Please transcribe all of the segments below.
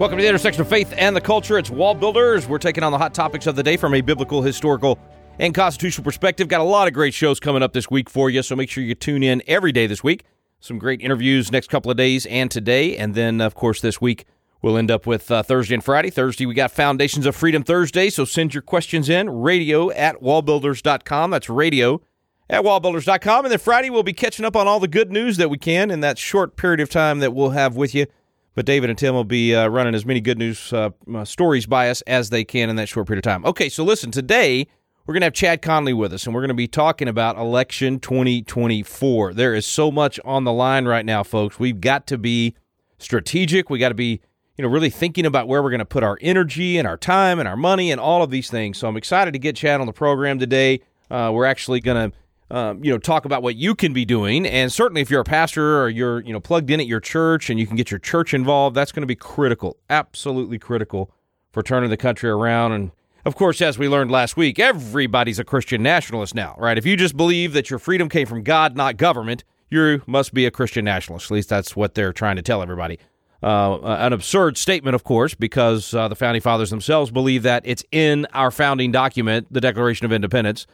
Welcome to the intersection of faith and the culture. It's Wall Builders. We're taking on the hot topics of the day from a biblical, historical, and constitutional perspective. Got a lot of great shows coming up this week for you, so make sure you tune in every day this week. Some great interviews next couple of days and today. And then, of course, this week we'll end up with uh, Thursday and Friday. Thursday, we got Foundations of Freedom Thursday, so send your questions in. Radio at wallbuilders.com. That's radio at wallbuilders.com. And then Friday, we'll be catching up on all the good news that we can in that short period of time that we'll have with you but David and Tim will be uh, running as many good news uh, uh, stories by us as they can in that short period of time. Okay, so listen, today we're going to have Chad Connelly with us, and we're going to be talking about election 2024. There is so much on the line right now, folks. We've got to be strategic. We got to be, you know, really thinking about where we're going to put our energy and our time and our money and all of these things. So I'm excited to get Chad on the program today. Uh, we're actually going to um, you know, talk about what you can be doing. And certainly, if you're a pastor or you're, you know, plugged in at your church and you can get your church involved, that's going to be critical, absolutely critical for turning the country around. And of course, as we learned last week, everybody's a Christian nationalist now, right? If you just believe that your freedom came from God, not government, you must be a Christian nationalist. At least that's what they're trying to tell everybody. Uh, an absurd statement, of course, because uh, the founding fathers themselves believe that it's in our founding document, the Declaration of Independence,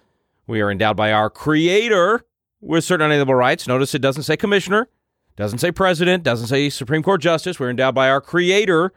we are endowed by our Creator with certain unalienable rights. Notice it doesn't say commissioner, doesn't say president, doesn't say Supreme Court justice. We're endowed by our Creator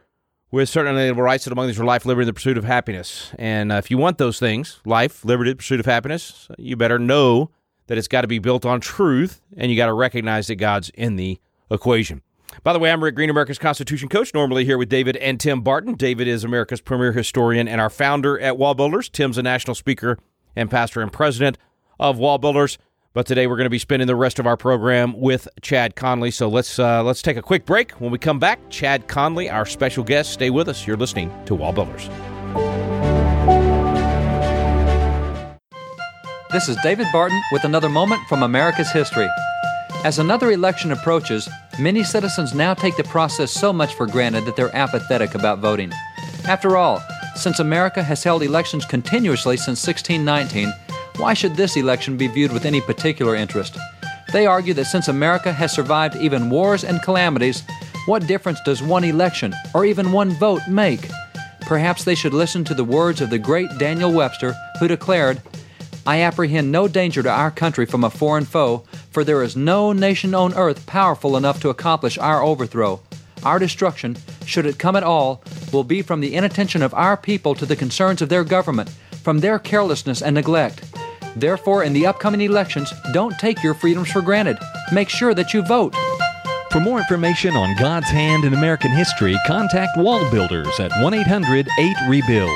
with certain unalienable rights that among these are life, liberty, and the pursuit of happiness. And uh, if you want those things, life, liberty, pursuit of happiness, you better know that it's got to be built on truth, and you got to recognize that God's in the equation. By the way, I'm Rick Green, America's Constitution Coach, normally here with David and Tim Barton. David is America's premier historian and our founder at Wall Builders. Tim's a national speaker and pastor and president of Wall Builders. But today we're going to be spending the rest of our program with Chad Connelly. So let's uh, let's take a quick break. When we come back, Chad Connelly, our special guest, stay with us. You're listening to Wall Builders. This is David Barton with another moment from America's history. As another election approaches, many citizens now take the process so much for granted that they're apathetic about voting. After all, since America has held elections continuously since 1619, why should this election be viewed with any particular interest? They argue that since America has survived even wars and calamities, what difference does one election or even one vote make? Perhaps they should listen to the words of the great Daniel Webster, who declared, I apprehend no danger to our country from a foreign foe, for there is no nation on earth powerful enough to accomplish our overthrow. Our destruction, should it come at all, will be from the inattention of our people to the concerns of their government, from their carelessness and neglect. Therefore, in the upcoming elections, don't take your freedoms for granted. Make sure that you vote. For more information on God's hand in American history, contact Wall Builders at 1 800 8 Rebuild.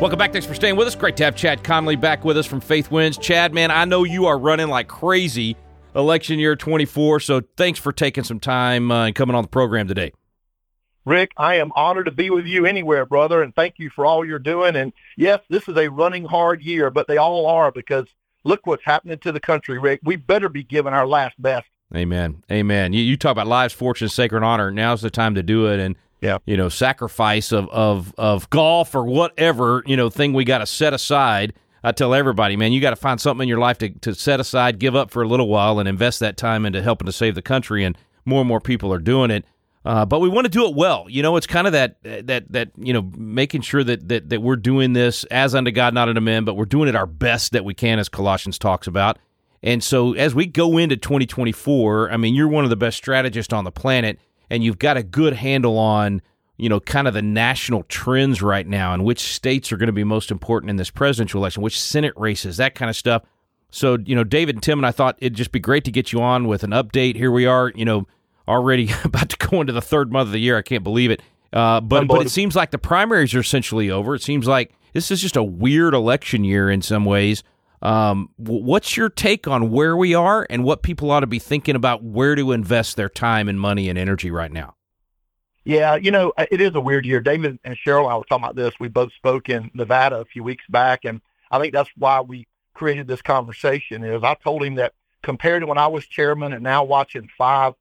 Welcome back. Thanks for staying with us. Great to have Chad Connelly back with us from Faith Wins. Chad, man, I know you are running like crazy election year 24, so thanks for taking some time uh, and coming on the program today. Rick, I am honored to be with you anywhere, brother, and thank you for all you're doing. And yes, this is a running hard year, but they all are because look what's happening to the country, Rick. We better be giving our last best. Amen. Amen. You, you talk about lives, fortune, sacred honor. Now's the time to do it. And yeah. you know, sacrifice of, of, of golf or whatever, you know, thing we got to set aside. I tell everybody, man, you got to find something in your life to, to set aside, give up for a little while, and invest that time into helping to save the country. And more and more people are doing it. Uh, but we want to do it well. You know, it's kind of that that that you know making sure that that that we're doing this as unto God, not unto men, but we're doing it our best that we can, as Colossians talks about. And so, as we go into 2024, I mean, you're one of the best strategists on the planet and you've got a good handle on you know kind of the national trends right now and which states are going to be most important in this presidential election which senate races that kind of stuff. So you know david and tim and i thought it'd just be great to get you on with an update. Here we are you know already about to go into the third month of the year. I can't believe it. Uh, but but it seems like the primaries are essentially over. It seems like this is just a weird election year in some ways. Um, what's your take on where we are and what people ought to be thinking about where to invest their time and money and energy right now? Yeah, you know, uh, it is a weird year. David and Cheryl and I were talking about this. We both spoke in Nevada a few weeks back, and I think that's why we created this conversation. Is I told him that compared to when I was chairman and now watching five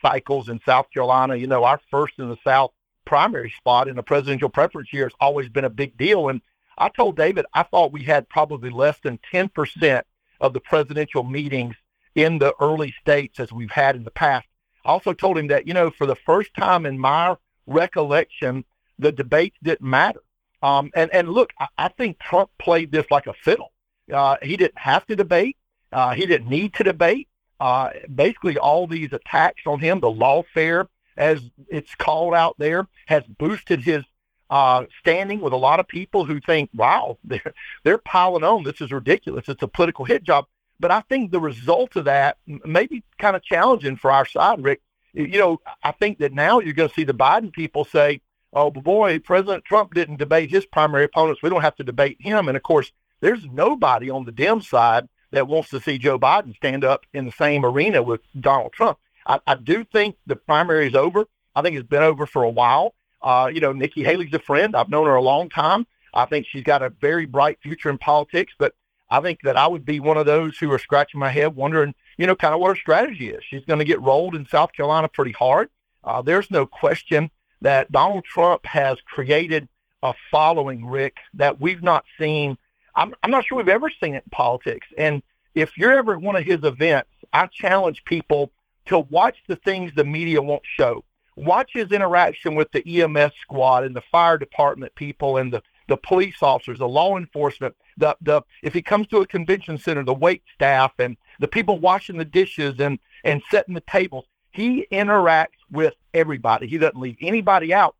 cycles in South Carolina, you know, our first in the South primary spot in a presidential preference year has always been a big deal. And I told David I thought we had probably less than 10% of the presidential meetings in the early states as we've had in the past. Also told him that, you know, for the first time in my recollection, the debates didn't matter. Um, and, and look, I, I think Trump played this like a fiddle. Uh, he didn't have to debate. Uh, he didn't need to debate. Uh, basically, all these attacks on him, the lawfare, as it's called out there, has boosted his uh, standing with a lot of people who think, wow, they're, they're piling on. This is ridiculous. It's a political hit job. But I think the result of that may be kind of challenging for our side, Rick. You know, I think that now you're going to see the Biden people say, oh, boy, President Trump didn't debate his primary opponents. We don't have to debate him. And of course, there's nobody on the Dem side that wants to see Joe Biden stand up in the same arena with Donald Trump. I, I do think the primary is over. I think it's been over for a while. Uh, you know, Nikki Haley's a friend. I've known her a long time. I think she's got a very bright future in politics, but I think that I would be one of those who are scratching my head wondering, you know, kind of what her strategy is. She's going to get rolled in South Carolina pretty hard. Uh, there's no question that Donald Trump has created a following, Rick, that we've not seen. I'm, I'm not sure we've ever seen it in politics. And if you're ever at one of his events, I challenge people to watch the things the media won't show. Watch his interaction with the EMS squad and the fire department people and the, the police officers, the law enforcement, the, the if he comes to a convention center, the wait staff and the people washing the dishes and, and setting the tables. He interacts with everybody. He doesn't leave anybody out.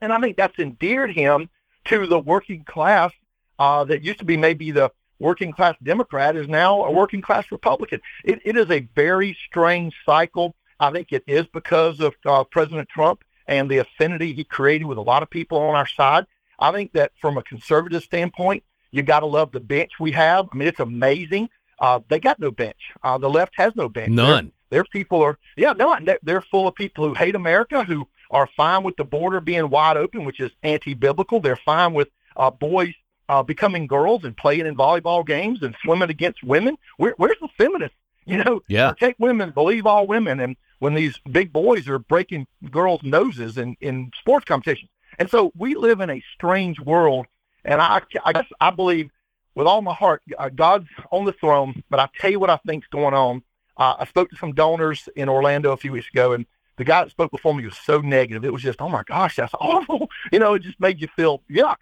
And I think that's endeared him to the working class uh, that used to be maybe the working class Democrat is now a working class Republican. It, it is a very strange cycle. I think it is because of uh, President Trump and the affinity he created with a lot of people on our side. I think that from a conservative standpoint, you got to love the bench we have. I mean, it's amazing. Uh, they got no bench. Uh, the left has no bench. None. Their people are, yeah, no, they're full of people who hate America, who are fine with the border being wide open, which is anti-biblical. They're fine with uh, boys uh, becoming girls and playing in volleyball games and swimming against women. Where, where's the feminists? You know, yeah. protect women, believe all women. And when these big boys are breaking girls' noses in, in sports competitions. And so we live in a strange world. And I, I guess I believe with all my heart, uh, God's on the throne. But I tell you what I think's going on. Uh, I spoke to some donors in Orlando a few weeks ago, and the guy that spoke before me was so negative. It was just, oh my gosh, that's awful. You know, it just made you feel yuck.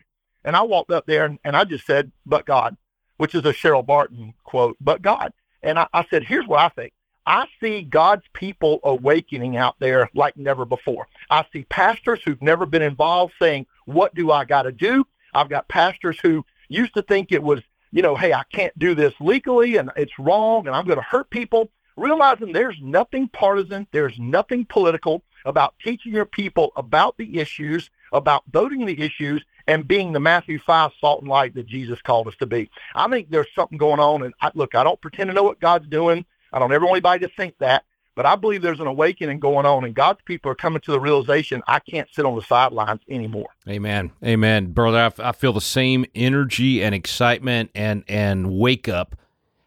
And I walked up there and, and I just said, but God, which is a Cheryl Barton quote, but God. And I, I said, here's what I think. I see God's people awakening out there like never before. I see pastors who've never been involved saying, what do I got to do? I've got pastors who used to think it was, you know, hey, I can't do this legally and it's wrong and I'm going to hurt people realizing there's nothing partisan, there's nothing political about teaching your people about the issues, about voting the issues, and being the Matthew 5 salt and light that Jesus called us to be. I think there's something going on. And I, look, I don't pretend to know what God's doing. I don't ever want anybody to think that. But I believe there's an awakening going on, and God's people are coming to the realization I can't sit on the sidelines anymore. Amen, amen, brother. I, I feel the same energy and excitement and and wake up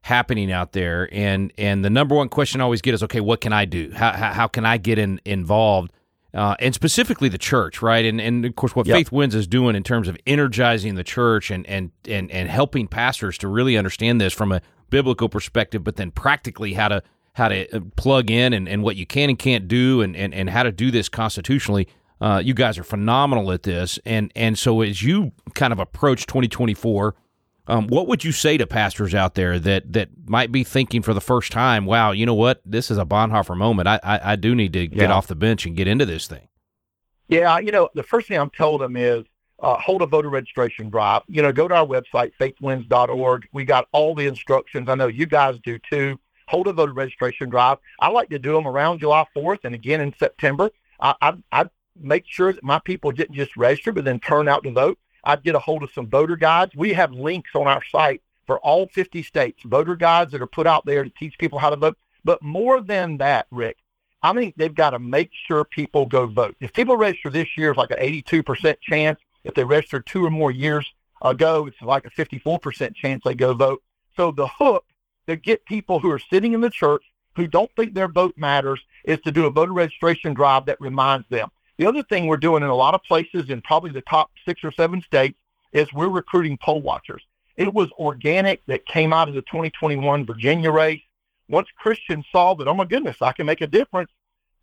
happening out there. And and the number one question I always get is, okay, what can I do? How how, how can I get in, involved? Uh, and specifically the church, right? And and of course, what yep. Faith Wins is doing in terms of energizing the church and and and and helping pastors to really understand this from a biblical perspective, but then practically how to how to uh, plug in and, and what you can and can't do, and and, and how to do this constitutionally. Uh, you guys are phenomenal at this, and and so as you kind of approach 2024 um, what would you say to pastors out there that that might be thinking for the first time, "Wow, you know what? This is a Bonhoeffer moment. I I, I do need to get off the bench and get into this thing." Yeah, you know, the first thing I'm told them is uh, hold a voter registration drive. You know, go to our website, faithwins.org. We got all the instructions. I know you guys do too. Hold a voter registration drive. I like to do them around July 4th and again in September. I, I, I make sure that my people didn't just register, but then turn out to vote. I'd get a hold of some voter guides. We have links on our site for all 50 states, voter guides that are put out there to teach people how to vote. But more than that, Rick, I think they've got to make sure people go vote. If people register this year, it's like an 82% chance. If they registered two or more years ago, it's like a 54% chance they go vote. So the hook to get people who are sitting in the church who don't think their vote matters is to do a voter registration drive that reminds them. The other thing we're doing in a lot of places, in probably the top six or seven states, is we're recruiting poll watchers. It was organic that came out of the 2021 Virginia race once Christians saw that, oh my goodness, I can make a difference,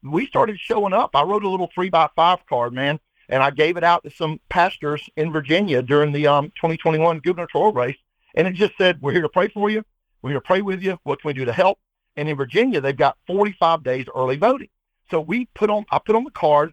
we started showing up. I wrote a little three by five card, man, and I gave it out to some pastors in Virginia during the um, 2021 gubernatorial race. And it just said, we're here to pray for you. We're here to pray with you. What can we do to help? And in Virginia, they've got 45 days early voting. So we put on, I put on the card,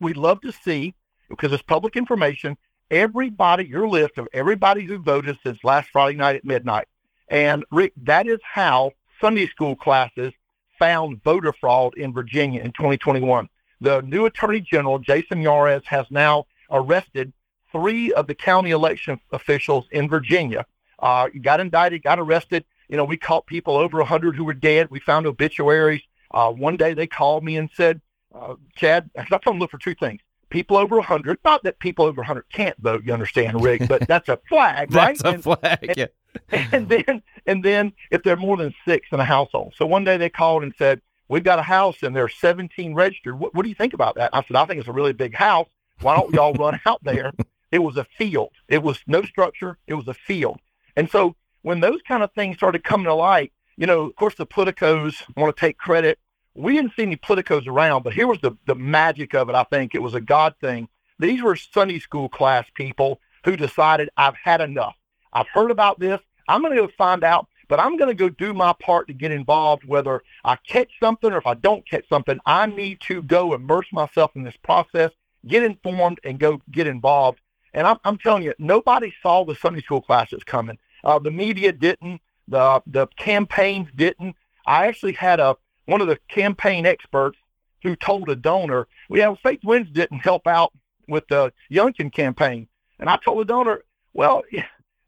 we'd love to see, because it's public information, everybody, your list of everybody who voted since last Friday night at midnight. And Rick, that is how Sunday school classes found voter fraud in Virginia in 2021. The new Attorney General, Jason Miyares, has now arrested three of the county election officials in Virginia. Uh, got indicted, got arrested. You know, we caught people over 100 who were dead. We found obituaries. Uh, one day they called me and said, uh, Chad, I told them to look for two things. People over 100, not that people over 100 can't vote, you understand, Rick, but that's a flag, right? That's a and, flag, and, yeah. And then, and then if there are more than six in a household. So one day they called and said, we've got a house and there's 17 registered. What, what do you think about that? I said, I think it's a really big house. Why don't y'all run out there? It was a field. It was no structure. It was a field. And so when those kind of things started coming to light, you know, of course the politicos want to take credit we didn't see any politicos around, but here was the, the magic of it, I think. It was a God thing. These were Sunday school class people who decided, I've had enough. I've heard about this. I'm going to go find out, but I'm going to go do my part to get involved, whether I catch something or if I don't catch something. I need to go immerse myself in this process, get informed, and go get involved. And I'm, I'm telling you, nobody saw the Sunday school classes coming. Uh, the media didn't. The the campaigns didn't. I actually had a one of the campaign experts who told a donor, "We have Faith Wins didn't help out with the Youngkin campaign." And I told the donor, "Well,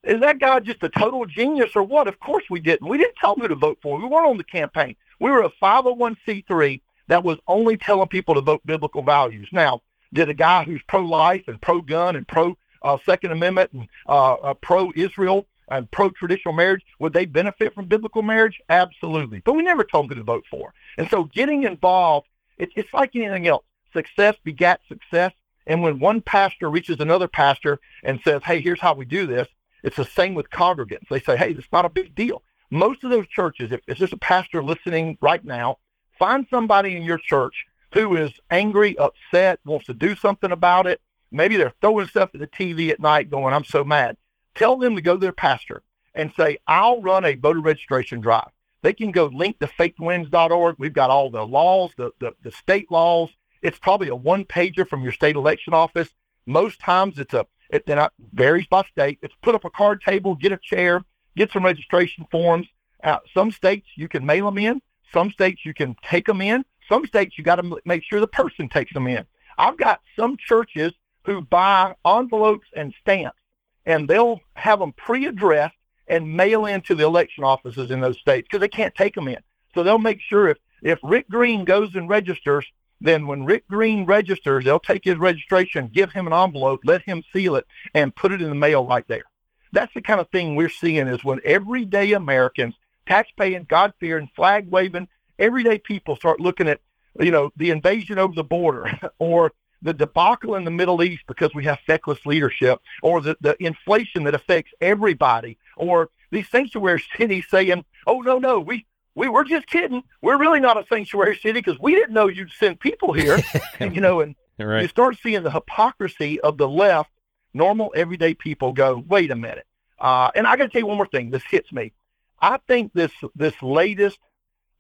is that guy just a total genius or what?" Of course we didn't. We didn't tell him who to vote for. We weren't on the campaign. We were a 501c3 that was only telling people to vote biblical values. Now, did a guy who's pro-life and pro-gun and pro uh, Second Amendment and uh, uh, pro-Israel and pro-traditional marriage, would they benefit from biblical marriage? Absolutely. But we never told them who to vote for. And so getting involved, it, it's like anything else. Success begats success. And when one pastor reaches another pastor and says, hey, here's how we do this, it's the same with congregants. They say, hey, it's not a big deal. Most of those churches, if, if there's a pastor listening right now, find somebody in your church who is angry, upset, wants to do something about it. Maybe they're throwing stuff at the TV at night going, I'm so mad. Tell them to go to their pastor and say, I'll run a voter registration drive. They can go link to faithwins.org. We've got all the laws, the, the, the state laws. It's probably a one pager from your state election office. Most times it's a, it then varies by state. It's put up a card table, get a chair, get some registration forms. Uh, some states you can mail them in. Some states you can take them in. Some states you got to make sure the person takes them in. I've got some churches who buy envelopes and stamps and they'll have them pre-addressed and mail into the election offices in those states because they can't take them in. So they'll make sure if, if Rick Green goes and registers, then when Rick Green registers, they'll take his registration, give him an envelope, let him seal it, and put it in the mail right there. That's the kind of thing we're seeing is when everyday Americans, tax-paying, God-fearing, flag-waving, everyday people start looking at, you know, the invasion over the border or the debacle in the Middle East because we have feckless leadership, or the, the inflation that affects everybody, or these sanctuary cities saying, "Oh no, no, we we were just kidding. We're really not a sanctuary city because we didn't know you'd send people here." and, you know, and right. you start seeing the hypocrisy of the left. Normal, everyday people go, "Wait a minute." Uh, and I got to tell you one more thing. This hits me. I think this this latest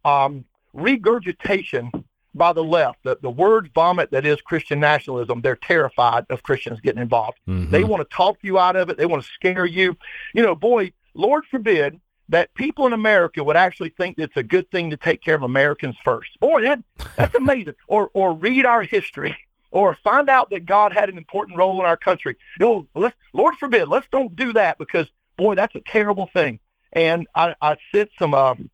um, regurgitation by the left. The, the word vomit that is Christian nationalism, they're terrified of Christians getting involved. Mm-hmm. They want to talk you out of it. They want to scare you. You know, boy, Lord forbid that people in America would actually think it's a good thing to take care of Americans first. Boy, that that's amazing. or or read our history. Or find out that God had an important role in our country. You know, let's Lord forbid, let's don't do that because boy, that's a terrible thing. And I, I sent some um,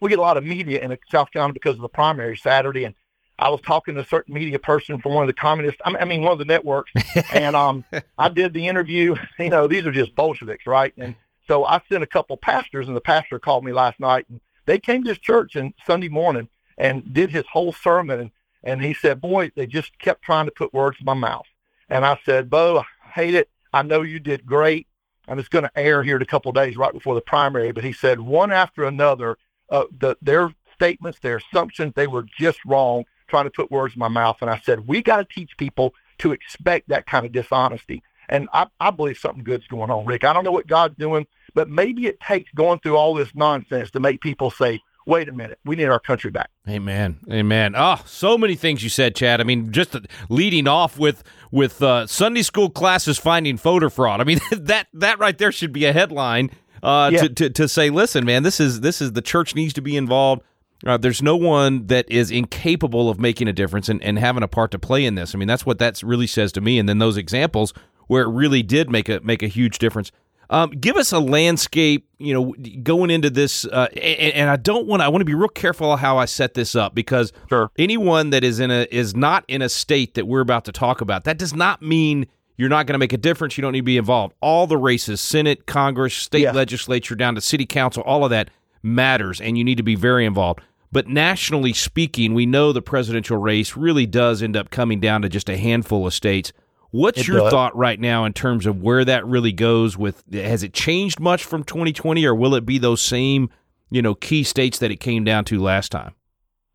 we get a lot of media in South Carolina because of the primary Saturday, and I was talking to a certain media person from one of the communist, I mean, one of the networks, and um, I did the interview. You know, these are just Bolsheviks, right? And so I sent a couple pastors, and the pastor called me last night, and they came to his church and Sunday morning and did his whole sermon, and and he said, "Boy, they just kept trying to put words in my mouth." And I said, "Bo, I hate it. I know you did great, and it's going to air here in a couple of days, right before the primary." But he said, one after another, uh, the, their statements, their assumptions, they were just wrong, trying to put words in my mouth. And I said, we got to teach people to expect that kind of dishonesty. And I, I believe something good's going on, Rick. I don't know what God's doing, but maybe it takes going through all this nonsense to make people say, wait a minute, we need our country back. Amen. Amen. Oh, so many things you said, Chad. I mean, just leading off with with uh, Sunday school classes finding voter fraud. I mean, that that right there should be a headline uh, yeah. to, to to say, listen, man, this is this is the church needs to be involved. Uh, there's no one that is incapable of making a difference and, and having a part to play in this. I mean, that's what that really says to me. And then those examples where it really did make a make a huge difference. Um, give us a landscape, you know, going into this, uh, and, and, I don't want I want to be real careful how I set this up because sure. anyone that is in a is not in a state that we're about to talk about, that does not mean you're not going to make a difference. You don't need to be involved. All the races, Senate, Congress, state yeah. legislature, down to city council, all of that matters, and you need to be very involved. But nationally speaking, we know the presidential race really does end up coming down to just a handful of states. What's it your does. thought right now in terms of where that really goes with has it changed much from 2020 or will it be those same, you know, key states that it came down to last time?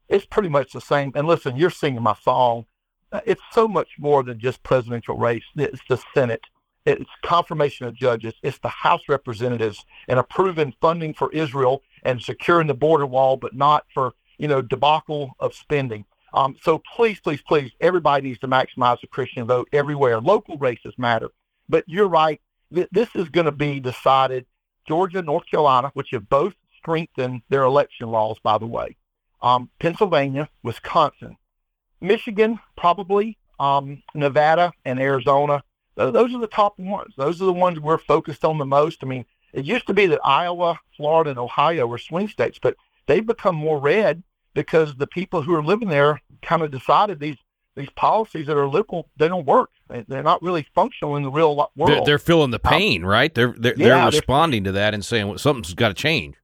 It's pretty much the same. And listen, you're singing my song. Uh, it's so much more than just presidential race. It's the Senate. It's confirmation of judges. It's the House representatives and approving funding for Israel and securing the border wall, but not for, you know, debacle of spending. Um, so please, please, please, everybody needs to maximize the Christian vote everywhere. Local races matter. But you're right. This is going to be decided. Georgia, North Carolina, which have both strengthened their election laws, by the way. Um, Pennsylvania, Wisconsin, Michigan, probably, um, Nevada, and Arizona. Those are the top ones. Those are the ones we're focused on the most. I mean, it used to be that Iowa, Florida, and Ohio were swing states, but they've become more red because the people who are living there kind of decided these these policies that are liberal they don't work. They're not really functional in the real world. They're, they're feeling the pain, right? They're they're, yeah, they're responding they're, to that and saying well, something's got to change.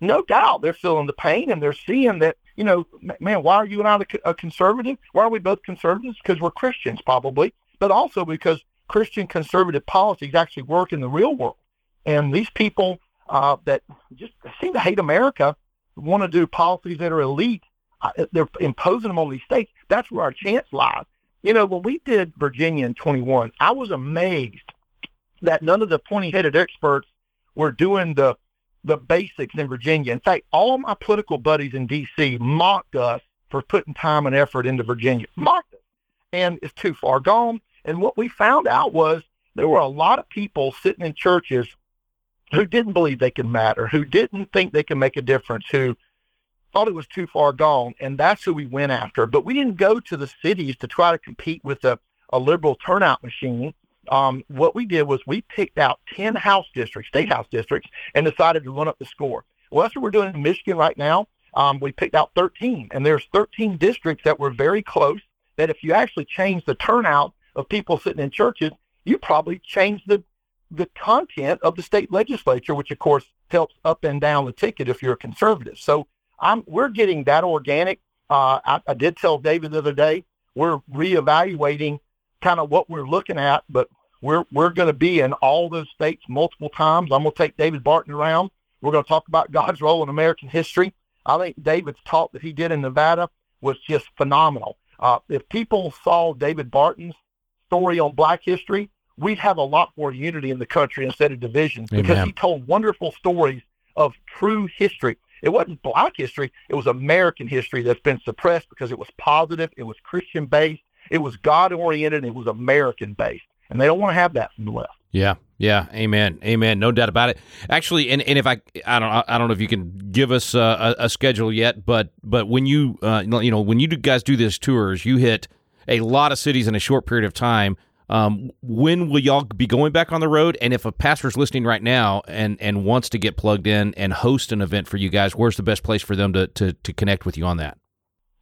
No doubt, they're feeling the pain and they're seeing that you know, man, why are you and I a conservative? Why are we both conservatives? Because we're Christians, probably, but also because Christian conservative policies actually work in the real world. And these people uh, that just seem to hate America want to do policies that are elite. Uh, they're imposing them on these states. That's where our chance lies. You know, when we did Virginia in 21, I was amazed that none of the pointy-headed experts were doing the the basics in Virginia. In fact, all of my political buddies in D.C. mocked us for putting time and effort into Virginia. Mocked us, and it's too far gone. And what we found out was there were a lot of people sitting in churches who didn't believe they could matter, who didn't think they could make a difference, who thought it was too far gone, and that's who we went after. But we didn't go to the cities to try to compete with a, a liberal turnout machine. Um, what we did was we picked out 10 House districts, state House districts, and decided to run up the score. Well, that's what we're doing in Michigan right now. Um, we picked out 13, and there's 13 districts that were very close. That if you actually change the turnout of people sitting in churches, you probably change the the content of the state legislature, which of course helps up and down the ticket if you're a conservative. So I'm, we're getting that organic. Uh, I, I did tell David the other day we're reevaluating kind of what we're looking at, but we're we're going to be in all those states multiple times. I'm going to take David Barton around. We're going to talk about God's role in American history. I think David's talk that he did in Nevada was just phenomenal. Uh, if people saw David Barton's story on Black history, we'd have a lot more unity in the country instead of divisions because he told wonderful stories of true history. It wasn't black history, it was American history that's been suppressed because it was positive, it was Christian based, it was God oriented, it was American based. And they don't want to have that from the left. Yeah, yeah, amen, amen. No doubt about it. Actually, and, and if I, I don't, I don't know if you can give us a, a schedule yet, but but when you, uh, you know, when you guys do these tours, you hit a lot of cities in a short period of time. Um, when will y'all be going back on the road? And if a pastor's listening right now and, and wants to get plugged in and host an event for you guys, where's the best place for them to, to, to connect with you on that?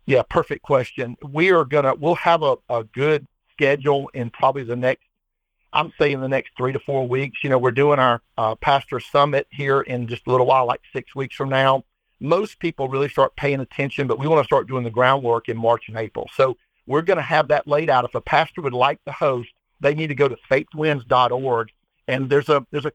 Yeah, perfect question. We are gonna we'll have a, a good schedule in probably the next I'm saying the next three to four weeks. You know, we're doing our uh, pastor summit here in just a little while, like six weeks from now. Most people really start paying attention, but we want to start doing the groundwork in March and April. So we're going to have that laid out. If a pastor would like to host, they need to go to faithwins.org and there's a there's a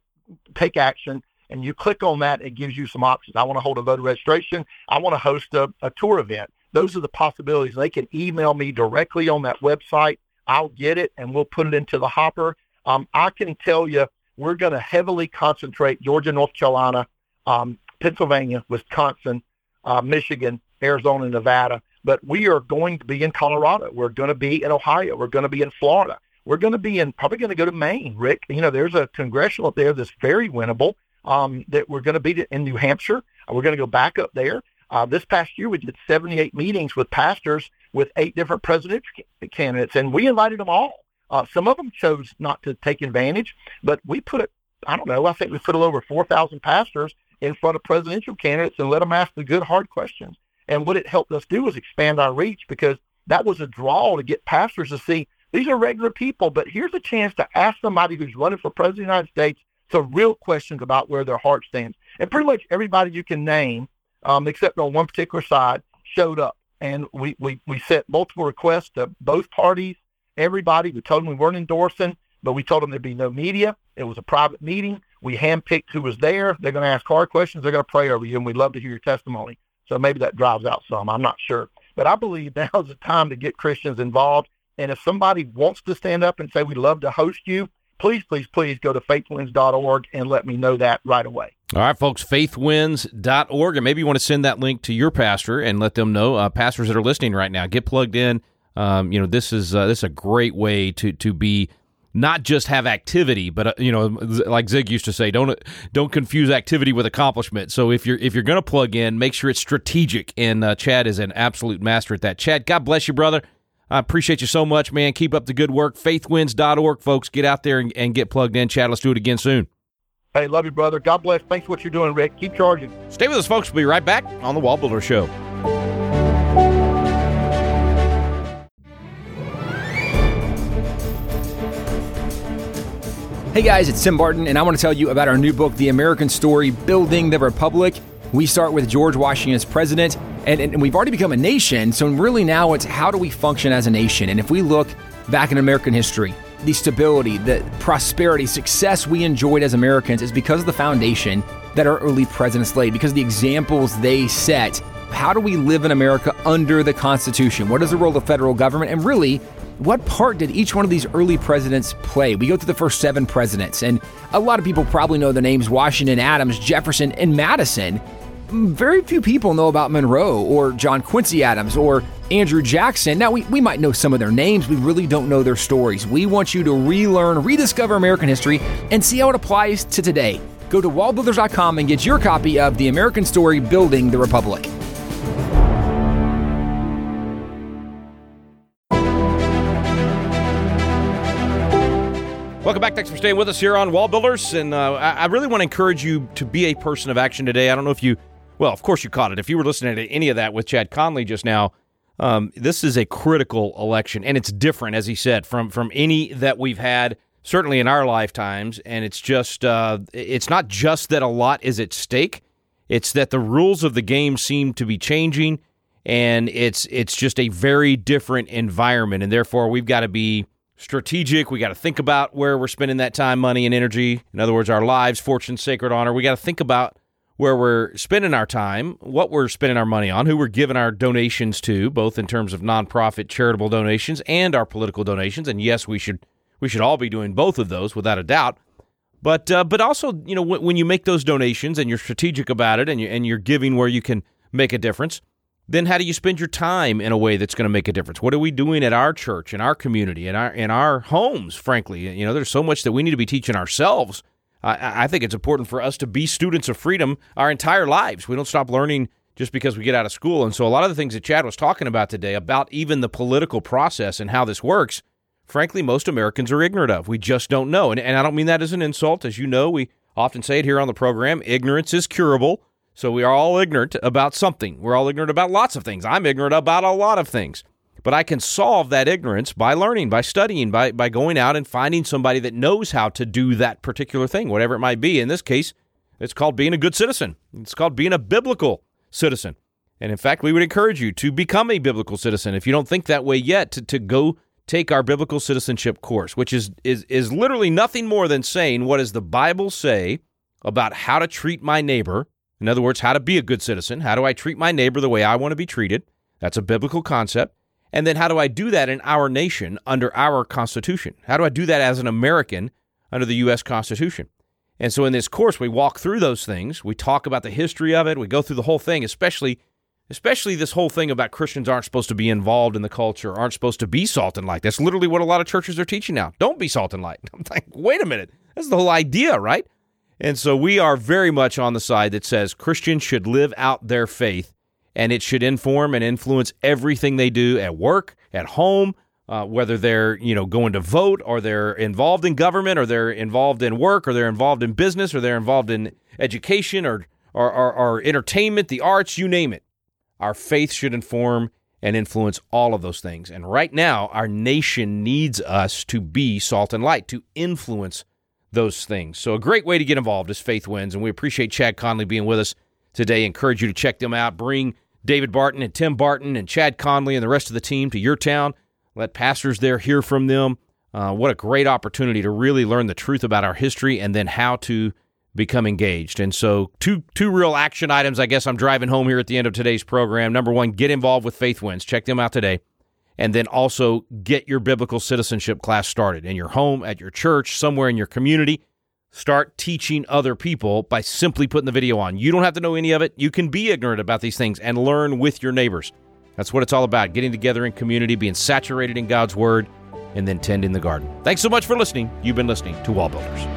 take action and you click on that, it gives you some options. I want to hold a voter registration. I want to host a, a tour event. Those are the possibilities. They can email me directly on that website. I'll get it and we'll put it into the hopper. Um, I can tell you we're going to heavily concentrate Georgia, North Carolina, um, Pennsylvania, Wisconsin, uh, Michigan, Arizona, Nevada. But we are going to be in Colorado. We're going to be in Ohio. We're going to be in Florida. We're going to be in probably going to go to Maine, Rick. You know, there's a congressional up there that's very winnable. Um, that we're going to be in New Hampshire. We're going to go back up there. Uh, this past year, we did 78 meetings with pastors with eight different presidential candidates, and we invited them all. Uh, some of them chose not to take advantage, but we put it, I don't know, I think we put a little over 4,000 pastors in front of presidential candidates and let them ask the good, hard questions. And what it helped us do was expand our reach because that was a draw to get pastors to see these are regular people, but here's a chance to ask somebody who's running for president of the United States some real questions about where their heart stands. And pretty much everybody you can name, um, except on one particular side, showed up. And we, we, we sent multiple requests to both parties, everybody. We told them we weren't endorsing, but we told them there'd be no media. It was a private meeting. We handpicked who was there. They're going to ask hard questions. They're going to pray over you, and we'd love to hear your testimony. So maybe that drives out some. I'm not sure. But I believe now is the time to get Christians involved. And if somebody wants to stand up and say, we'd love to host you, please, please, please go to faithwins.org and let me know that right away. All right, folks, faithwins.org. And maybe you want to send that link to your pastor and let them know, uh, pastors that are listening right now, get plugged in. Um, you know, this is uh, this is a great way to to be not just have activity, but uh, you know, like Zig used to say, don't don't confuse activity with accomplishment. So if you're if you're going to plug in, make sure it's strategic. And uh, Chad is an absolute master at that. Chad, God bless you, brother. I appreciate you so much, man. Keep up the good work. Faithwins.org, folks. Get out there and, and get plugged in. Chad, let's do it again soon. Hey, love you, brother. God bless. Thanks for what you're doing, Rick. Keep charging. Stay with us, folks. We'll be right back on the Wall Builder Show. Hey guys, it's Tim Barton, and I want to tell you about our new book, The American Story Building the Republic. We start with George Washington as president, and, and, we've already become a nation. So, really, now it's how do we function as a nation? And if we look back in American history, the stability, the prosperity, success we enjoyed as Americans is because of the foundation that our early presidents laid, because of the examples they set. How do we live in America under the Constitution? What is the role of the federal government? And really, what part did each one of these early presidents play? We go through the first seven presidents, and a lot of people probably know the names Washington, Adams, Jefferson, and Madison. Very few people know about Monroe or John Quincy Adams or Andrew Jackson. Now, we, we might know some of their names, we really don't know their stories. We want you to relearn, rediscover American history, and see how it applies to today. Go to wallbuilders.com and get your copy of The American Story Building the Republic. Welcome back. Thanks for staying with us here on Wall Builders. And uh, I, really want to encourage you to be a person of action today. I don't know if you, well, of course you caught it. If you were listening to any of that with Chad Connelly just now, um, this is a critical election, and it's different, as he said, from from any that we've had certainly in our lifetimes. And it's just, uh, it's not just that a lot is at stake; it's that the rules of the game seem to be changing, and it's it's just a very different environment, and therefore we've got to be strategic. We got to think about where we're spending that time, money, and energy. In other words, our lives, fortune, sacred honor. We got to think about where we're spending our time, what we're spending our money on, who we're giving our donations to, both in terms of nonprofit charitable donations and our political donations. And yes, we should we should all be doing both of those without a doubt. But uh, but also, you know, when, you make those donations and you're strategic about it and you and you're giving where you can make a difference, then how do you spend your time in a way that's going to make a difference? What are we doing at our church, in our community, in our in our homes? Frankly, you know, there's so much that we need to be teaching ourselves. I, I think it's important for us to be students of freedom our entire lives. We don't stop learning just because we get out of school. And so, a lot of the things that Chad was talking about today about even the political process and how this works, frankly, most Americans are ignorant of. We just don't know. And, and I don't mean that as an insult. As you know, we often say it here on the program ignorance is curable. So we are all ignorant about something. We're all ignorant about lots of things. I'm ignorant about a lot of things. But I can solve that ignorance by learning, by studying, by, by going out and finding somebody that knows how to do that particular thing, whatever it might be. In this case, it's called being a good citizen. It's called being a biblical citizen. And in fact, we would encourage you to become a biblical citizen. If you don't think that way yet, to, to go take our biblical citizenship course, which is, is, is literally nothing more than saying, what does the Bible say about how to treat my neighbor. In other words, how to be a good citizen. How do I treat my neighbor the way I want to be treated? That's a biblical concept. And then how do I do that in our nation under our Constitution? How do I do that as an American under the U.S. Constitution? And so in this course, we walk through those things. We talk about the history of it. We go through the whole thing, especially especially this whole thing about Christians aren't supposed to be involved in the culture, aren't supposed to be salt and light. That's literally what a lot of churches are teaching now. Don't be salt and light. I'm like, wait a minute. That's the whole idea, right? And so we are very much on the side that says Christians should live out their faith and it should inform and influence everything they do at work, at home, uh, whether they're you know going to vote or they're involved in government or they're involved in work or they're involved in business or they're involved in education or or, or, or entertainment, the arts, you name it. Our faith should inform and influence all of those things. And right now, our nation needs us to be salt and light, to influence those things. So, a great way to get involved is Faith Wins. And we appreciate Chad Connelly being with us today. Encourage you to check them out. Bring David Barton and Tim Barton and Chad Connelly and the rest of the team to your town. Let pastors there hear from them. Uh, what a great opportunity to really learn the truth about our history and then how to become engaged. And so, two two real action items. I guess I'm driving home here at the end of today's program. Number one, get involved with Faith Wins. Check them out today, and then also get your biblical citizenship class started in your home, at your church, somewhere in your community. Start teaching other people by simply putting the video on. You don't have to know any of it. You can be ignorant about these things and learn with your neighbors. That's what it's all about getting together in community, being saturated in God's Word, and then tending the garden. Thanks so much for listening. You've been listening to Wall Builders.